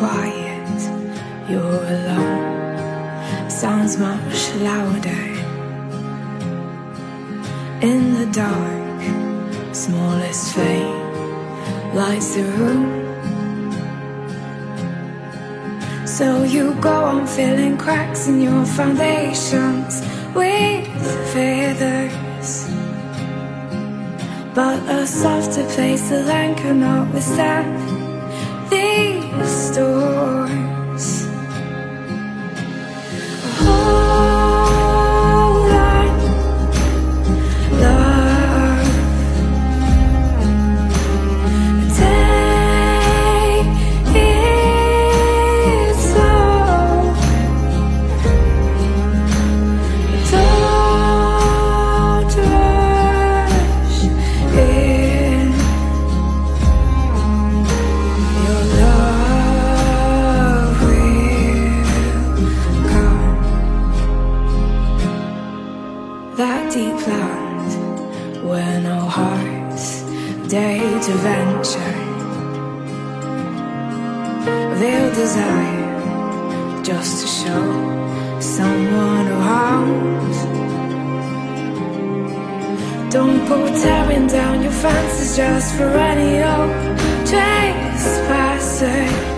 quiet, you're alone. Sounds much louder. In the dark, smallest flame lights the room. So you go on filling cracks in your foundations with feathers. But a softer place the land cannot withstand these storms. Deep land where no hearts dare to venture. Veiled desire just to show someone around. Don't go tearing down your fences just for any old trespasser. Wait